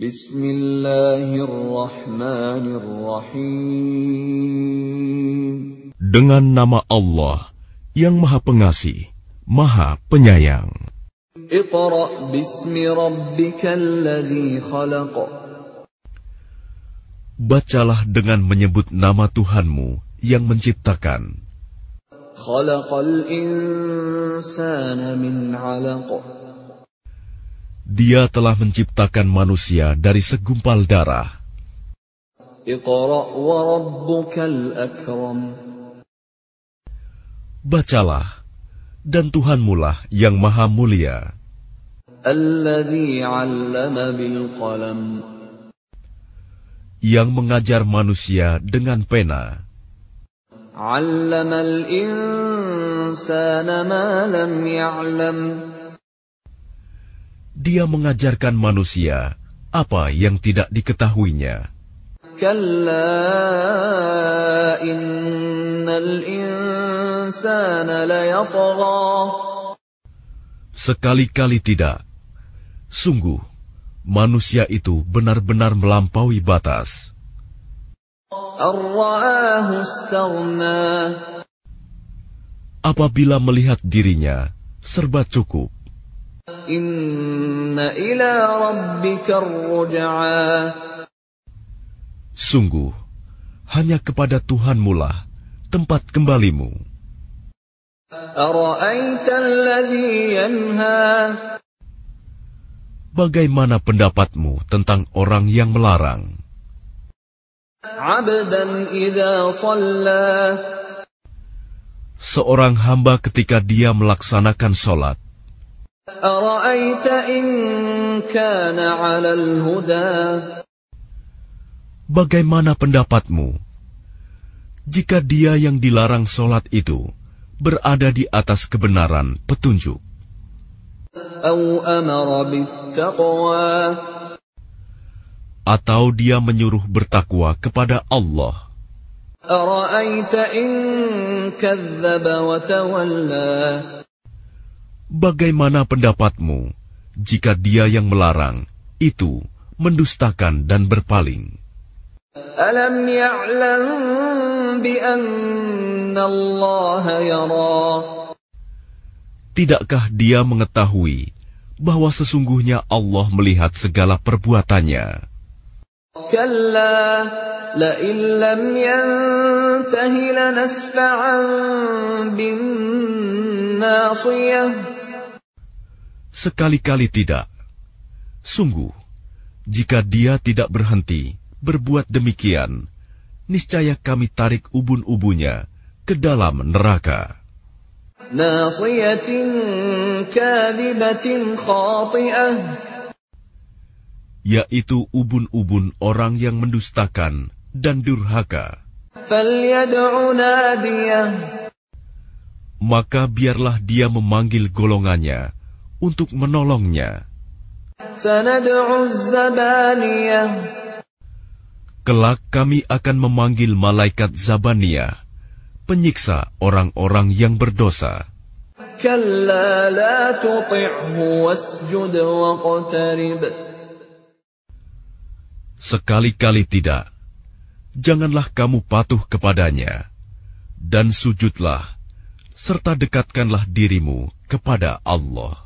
Bismillahirrahmanirrahim. Dengan nama Allah yang Maha Pengasih, Maha Penyayang. Iqra bismi khalaq. Bacalah dengan menyebut nama Tuhanmu yang menciptakan. Khalaqal insana min 'alaq. Dia telah menciptakan manusia dari segumpal darah. Bacalah, dan Tuhanmulah yang maha mulia. Yang mengajar manusia dengan pena. 'Allamal insana ma lam ya'lam. Dia mengajarkan manusia apa yang tidak diketahuinya. Sekali-kali tidak. Sungguh, manusia itu benar-benar melampaui batas. Apabila melihat dirinya, serba cukup. Inna ila rabbika ar-ruj'a. Sungguh, hanya kepada Tuhanmu lah tempat kembalimu. Bagaimana pendapatmu tentang orang yang melarang? Seorang hamba ketika dia melaksanakan sholat, bagaimana pendapatmu jika dia yang dilarang sholat itu berada di atas kebenaran petunjuk? أو أمر بالتقوى Atau dia menyuruh bertakwa kepada Allah? أرأيت إن كذب وتولى Bagaimana pendapatmu jika dia yang melarang itu mendustakan dan berpaling? Alam ya'lam bi yara. Tidakkah dia mengetahui bahwa sesungguhnya Allah melihat segala perbuatannya? Kalla Sekali-kali tidak. Sungguh, jika dia tidak berhenti berbuat demikian, niscaya kami tarik ubun-ubunnya ke dalam neraka. Yaitu ubun-ubun orang yang mendustakan dan durhaka. Maka biarlah dia memanggil golongannya untuk menolongnya. Kelak kami akan memanggil malaikat Zabania, penyiksa orang-orang yang berdosa. Sekali-kali tidak, janganlah kamu patuh kepadanya, dan sujudlah, serta dekatkanlah dirimu kepada Allah.